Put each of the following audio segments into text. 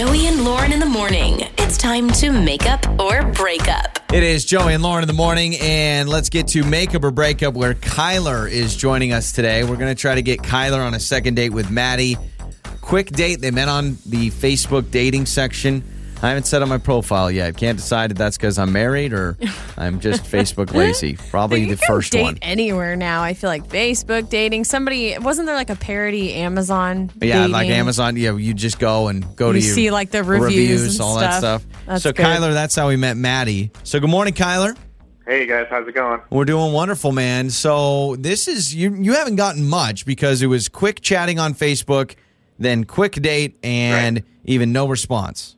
Joey and Lauren in the morning. It's time to make up or break up. It is Joey and Lauren in the morning, and let's get to make up or break up where Kyler is joining us today. We're going to try to get Kyler on a second date with Maddie. Quick date. They met on the Facebook dating section. I haven't set up my profile yet. Can't decide if that's because I'm married or I'm just Facebook lazy. Probably you the can first date one. anywhere now. I feel like Facebook dating. Somebody wasn't there like a parody Amazon? Yeah, like dating? Amazon. Yeah, you just go and go You to your see, like, the reviews and all that stuff. stuff. That's so good. Kyler, that's how we met Maddie. So good morning, Kyler. Hey guys, how's it going? We're doing wonderful, man. So this is you. You haven't gotten much because it was quick chatting on Facebook, then quick date, and Right. even no response.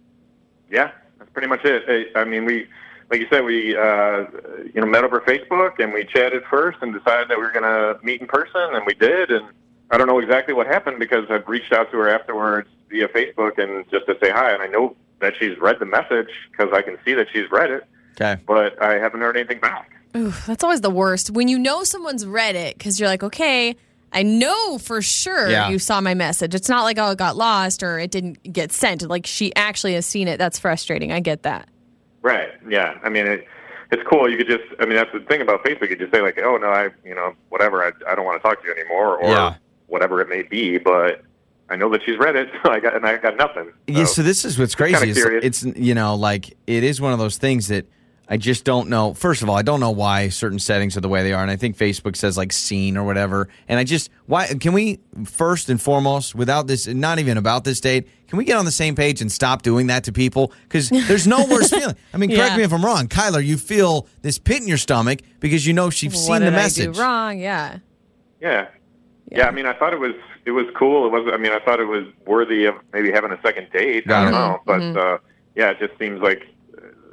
Yeah, that's pretty much it. Hey, I mean, we, like you said, we, uh, you know, met over Facebook and we chatted first and decided that we were going to meet in person, and we did. And I don't know exactly what happened because I've reached out to her afterwards via Facebook and just to say hi, and I know that she's read the message because I can see that she's read it, Okay. but I haven't heard anything back. Ooh, that's always the worst when you know someone's read it because you're like, okay, I know for sure Yeah. you saw my message. It's not like oh it got lost or it didn't get sent. Like she actually has seen it. That's frustrating. I get that. Right. Yeah. I mean, it, it's cool. You could just, I mean, that's the thing about Facebook. You just say like, oh no, I, you know, whatever. I, I don't want to talk to you anymore, or Yeah. whatever it may be. But I know that she's read it. So I got, and I got nothing. Yeah. So this is what's crazy. kinda Is curious. it's you know like it is one of those things that I just don't know. First of all, I don't know why certain settings are the way they are, and I think Facebook says like seen or whatever. And I just why can we first and foremost without this, not even about this date, can we get on the same page and stop doing that to people? Because there's no worse feeling. I mean, correct Yeah. me if I'm wrong, Kyler. You feel this pit in your stomach because you know she's what seen did the message. I do wrong? Yeah. yeah. yeah, I mean, I thought it was it was cool. It was. I mean, I thought it was worthy of maybe having a second date. Got I don't know, but Mm-hmm. uh, yeah, it just seems like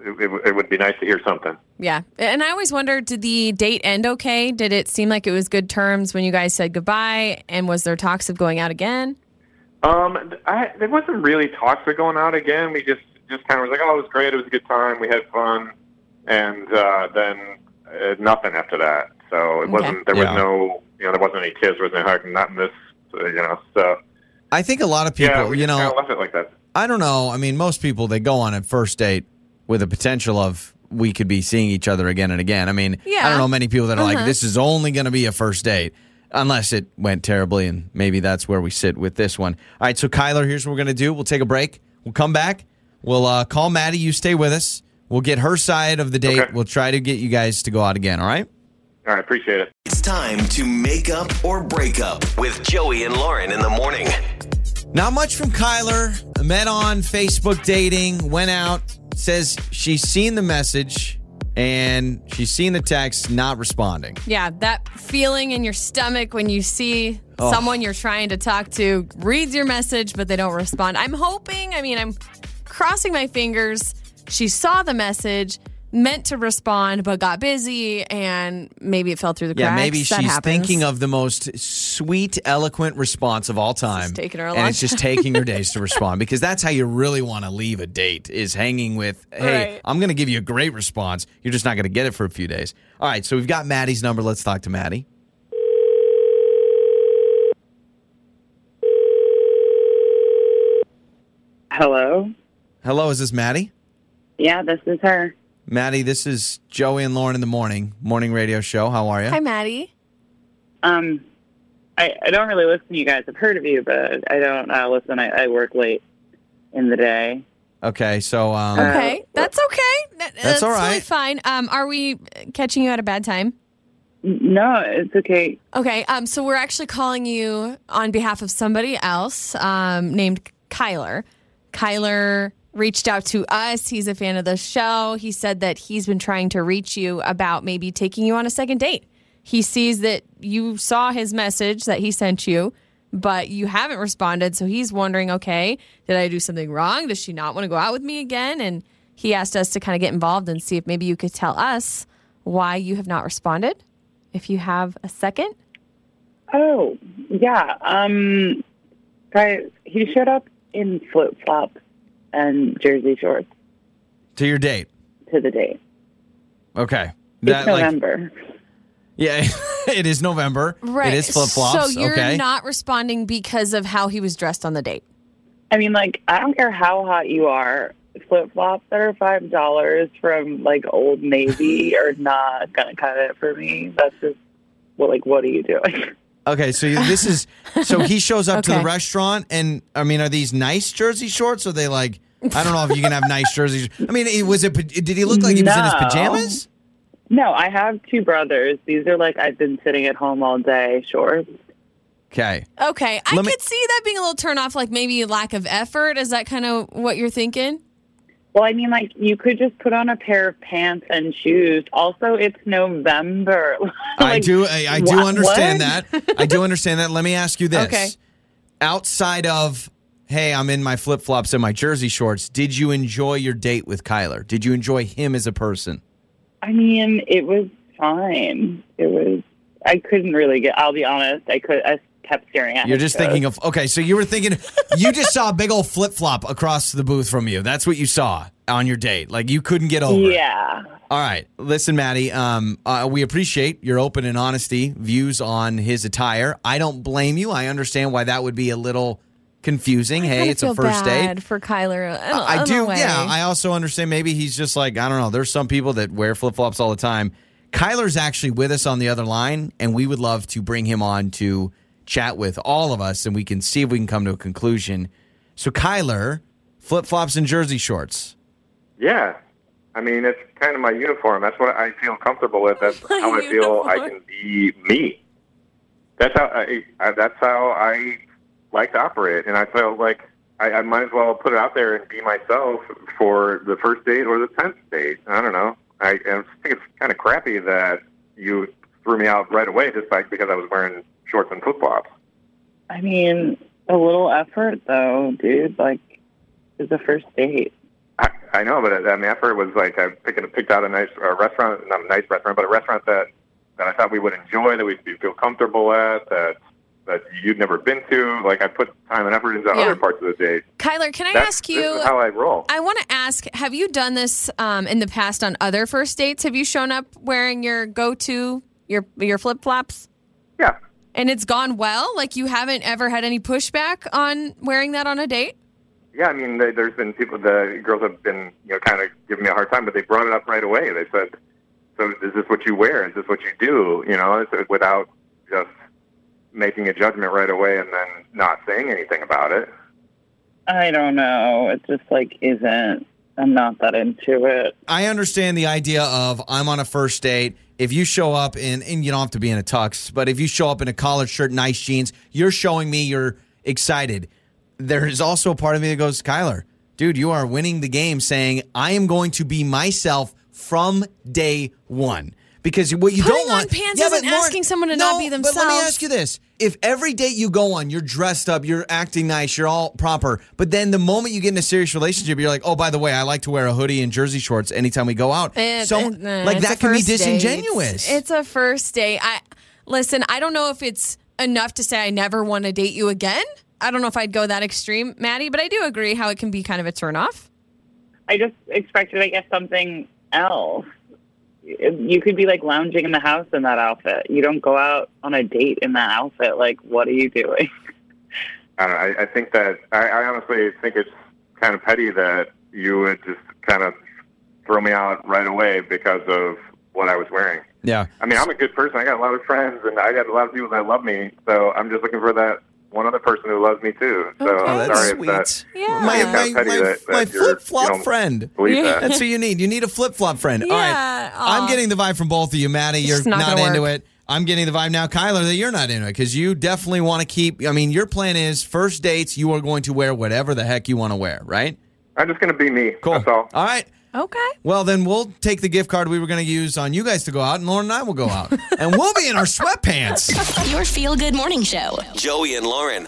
it, it, it would be nice to hear something. Yeah. And I always wondered did the date end okay? Did it seem like it was good terms when you guys said goodbye? And was there talks of going out again? Um, I, there wasn't really talks of going out again. We just just kind of was like, oh, it was great. It was a good time. We had fun, and uh, then uh, nothing after that. So it wasn't. There Yeah. was no, you know, there wasn't any kiss, there wasn't any hug, not in this, uh, you know. So I think a lot of people, yeah, we you know, kind of left it like that. I don't know. I mean, most people they go on a first date with a potential of we could be seeing each other again and again. I mean, I don't know many people that are like Uh-huh. this is only going to be a first date unless it went terribly and maybe that's where we sit with this one. All right, so Kyler, here's what we're going to do. We'll take a break. We'll come back. We'll uh, call Maddie. You stay with us. We'll get her side of the date. Okay. We'll try to get you guys to go out again, all right? All right, appreciate it. It's time to make up or break up with Joey and Lauren in the morning. Not much from Kyler. Met on Facebook dating, went out, says she's seen the message and she's seen the text, not responding. Yeah, that feeling in your stomach when you see Oh. someone you're trying to talk to reads your message, but they don't respond. I'm hoping, I mean, I'm crossing my fingers. She saw the message, meant to respond, but got busy, and maybe it fell through the cracks. Yeah, maybe That she's happens. thinking of the most sweet, eloquent response of all time. taking her a and it's just taking her days to respond because that's how you really want to leave a date is hanging with, hey, Right. I'm going to give you a great response. You're just not going to get it for a few days. All right, so we've got Maddie's number. Let's talk to Maddie. Hello. Hello, is this Maddie? Yeah, this is her. Maddie, this is Joey and Lauren in the morning, morning radio show. How are you? Hi, Maddie. Um, I, I don't really listen to you guys. I've heard of you, but I don't uh, listen. I, I work late in the day. Okay, so um, Okay, that's okay. That- that's all totally right. fine. Um, are we catching you at a bad time? No, it's okay. Okay, um, so we're actually calling you on behalf of somebody else um, named Kyler. Kyler reached out to us. He's a fan of the show. He said that he's been trying to reach you about maybe taking you on a second date. He sees that you saw his message that he sent you, but you haven't responded. So he's wondering, okay, did I do something wrong? Does she not want to go out with me again? And he asked us to kind of get involved and see if maybe you could tell us why you have not responded. If you have a second. Oh, yeah. Um, guys, he showed up in flip flops and jersey shorts to your date. to the date. Okay. It's That, like, November. yeah, it is November. It is flip flops. So you're okay. not responding because of how he was dressed on the date. I mean, like, I don't care how hot you are. Flip flops that are five dollars from like Old Navy are not gonna cut it for me. That's just well, like, what are you doing? Okay, so this is so he shows up to the restaurant, and I mean, are these nice jersey shorts? Or are they like I don't know if you can have nice jerseys. I mean, it- was it? Did he look like he was in his pajamas? no, I have two brothers. These are like I've been sitting at home all day shorts. Okay, Okay, I me- could see that being a little turn off, like maybe lack of effort. Is that kind of what you're thinking? Well, I mean, like you could just put on a pair of pants and shoes. Also, it's November. I do. I, I do what- understand what? that. I do understand that. Let me ask you this: Okay. outside of hey, I'm in my flip flops and my jersey shorts, did you enjoy your date with Kyler? Did you enjoy him as a person? I mean, it was fine. It was. I couldn't really get. I'll be honest. I could. I kept staring at. You're his just thinking of okay, so you were thinking you just saw a big old flip flop across the booth from you. That's what you saw on your date. Like you couldn't get over. it. Yeah. All right, listen, Maddie. Um, uh, we appreciate your open and honesty views on his attire. I don't blame you. I understand why that would be a little confusing. hey, Kinda it's a first bad date. for Kyler. in a- I in a do. way. Yeah, I also understand. Maybe he's just like I don't know. There's some people that wear flip flops all the time. Kyler's actually with us on the other line, and we would love to bring him on to chat with all of us, and we can see if we can come to a conclusion. So, Kyler, flip flops and jersey shorts. Yeah. I mean, it's kind of my uniform. That's what I feel comfortable with. That's My how I feel I can be me. That's how I, I. That's how I like to operate, and I felt like I, I might as well put it out there and be myself for the first date or the tenth date. I don't know. I, I think it's kind of crappy that you threw me out right away just like because I was wearing shorts and flip flops. I mean, a little effort though, dude. Like, it's the first date. I, I know, but I mean, effort was like I picked, picked out a nice uh, restaurant, not a nice restaurant, but a restaurant that that I thought we would enjoy, that we'd feel comfortable at, that that you'd never been to. Like I put time and effort into Yeah. other parts of the date. Kyler, can I That's, ask this you? is how I roll. I want to ask: Have you done this um, in the past on other first dates? Have you shown up wearing your go-to your your flip flops, yeah, and it's gone well? Like you haven't ever had any pushback on wearing that on a date? yeah. I mean, there- there's been people, the girls have been, you know, kind of giving me a hard time, but they brought it up right away. They said, "So is this what you wear? Is this what you do?" You know, it's, without just making a judgment right away and then not saying anything about it. I don't know. It just like isn't. I'm not that into it. I understand the idea of I'm on a first date. If you show up in, and you don't have to be in a tux, but if you show up in a collared shirt, nice jeans, you're showing me you're excited. There is also a part of me that goes, Kyler, dude, you are winning the game saying, I am going to be myself from day one. Because what you Putting don't on want pants but isn't asking someone to not be themselves. But let me ask you this: If every date you go on, you're dressed up, you're acting nice, you're all proper, but then the moment you get in a serious relationship, you're like, oh, by the way, I like to wear a hoodie and jersey shorts anytime we go out. It- so, it- nah, like eh, that can be first date. disingenuous. It's a first date. I listen. I don't know if it's enough to say I never want to date you again. I don't know if I'd go that extreme, Maddie, but I do agree how it can be kind of a turnoff. I just expected, I guess, something else. You could be like lounging in the house in that outfit. You don't go out on a date in that outfit. Like, what are you doing? I don't know. I, I think that I, I honestly think it's kind of petty that you would just kind of throw me out right away because of what I was wearing. yeah. I mean, I'm a good person. I got a lot of friends, and I got a lot of people that love me. So I'm just looking for that one other person who loves me too. So Okay. Oh, I'm that's sorry sweet. if that Yeah. My, It's my, my, that- my that you're, flip flop you know, friend. believe Yeah. that. That's what you need. You need a flip flop friend. All Yeah. right. I'm getting the vibe from both of you. Maddie, you're It's not not, into work. it. I'm getting the vibe now, Kyler, that you're not into it because you definitely want to keep. I mean, your plan is first dates, you are going to wear whatever the heck you want to wear, right? I'm just going to be me. Cool. That's all. All right. Okay. Well, then we'll take the gift card we were going to use on you guys to go out, and Lauren and I will go out. and we'll be in our sweatpants. Your feel good morning show. Joey and Lauren.